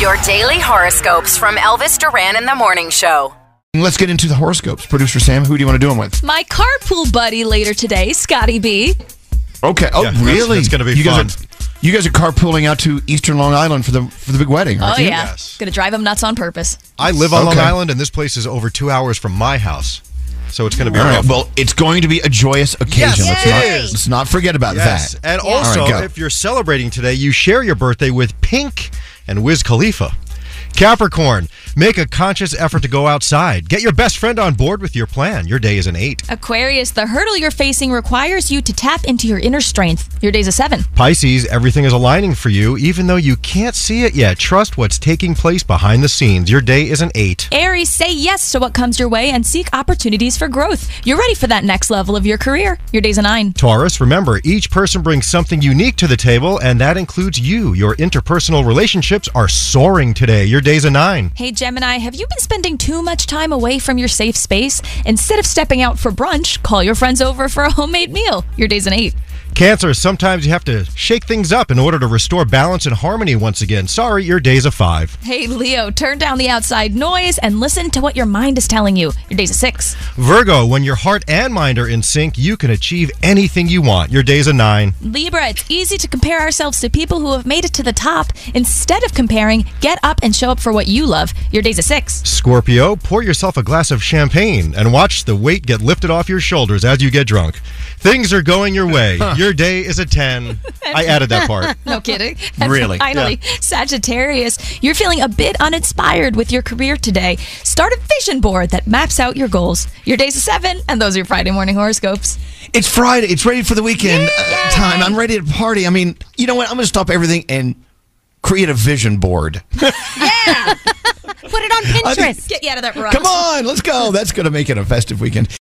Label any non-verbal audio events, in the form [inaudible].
Your daily horoscopes from Elvis Duran in the Morning Show. Let's get into the horoscopes. Producer Sam, who do you want to do them with? My carpool buddy later today, Scotty B. Okay. Oh, Yeah, that's- really? that's gonna be you fun. Guys are, you guys are carpooling out to Eastern Long Island for the for the big wedding, Oh aren't you? yeah, Yes. gonna drive him nuts on purpose. I live on Long Okay. Island, and this place is over two hours from my house, so it's going to be All right. rough. Well, it's going to be a joyous occasion. Yes, let's, it not, is. let's not forget about yes, that. and All right, also, go. if you're celebrating today, you share your birthday with Pink and Wiz Khalifa. Capricorn, make a conscious effort to go outside. Get your best friend on board with your plan. Your day is an eight. Aquarius, the hurdle you're facing requires you to tap into your inner strength. Your day's a seven. Pisces, everything is aligning for you, even though you can't see it yet. Trust what's taking place behind the scenes. Your day is an eight. Aries, say yes to what comes your way and seek opportunities for growth. You're ready for that next level of your career. Your day's a nine. Taurus, remember, each person brings something unique to the table, and that includes you. Your interpersonal relationships are soaring today. Your day's a nine. Hey Gemini, have you been spending too much time away from your safe space? Instead of stepping out for brunch, call your friends over for a homemade meal. Your day's an eight. Cancer, sometimes you have to shake things up in order to restore balance and harmony once again. Sorry, your day's a five. Hey Leo, turn down the outside noise and listen to what your mind is telling you. Your day's a six. Virgo, when your heart and mind are in sync, you can achieve anything you want. Your day's a nine. Libra, it's easy to compare ourselves to people who have made it to the top. Instead of comparing, get up and show up for what you love. Your day's a six. Scorpio, pour yourself a glass of champagne and watch the weight get lifted off your shoulders as you get drunk. Things are going your way. Your day is a 10. [laughs] I added that part. [laughs] No kidding. And [laughs] Really? Finally, Sagittarius, you're feeling a bit uninspired with your career today. Start a vision board that maps out your goals. Your day's a seven, and those are your Friday morning horoscopes. It's Friday. It's ready for the weekend uh, time. I'm ready to party. I mean, you know what? I'm going to stop everything and create a vision board. Yeah. Put it on Pinterest. Get you out of that rut. Come on, let's go. That's going to make it a festive weekend.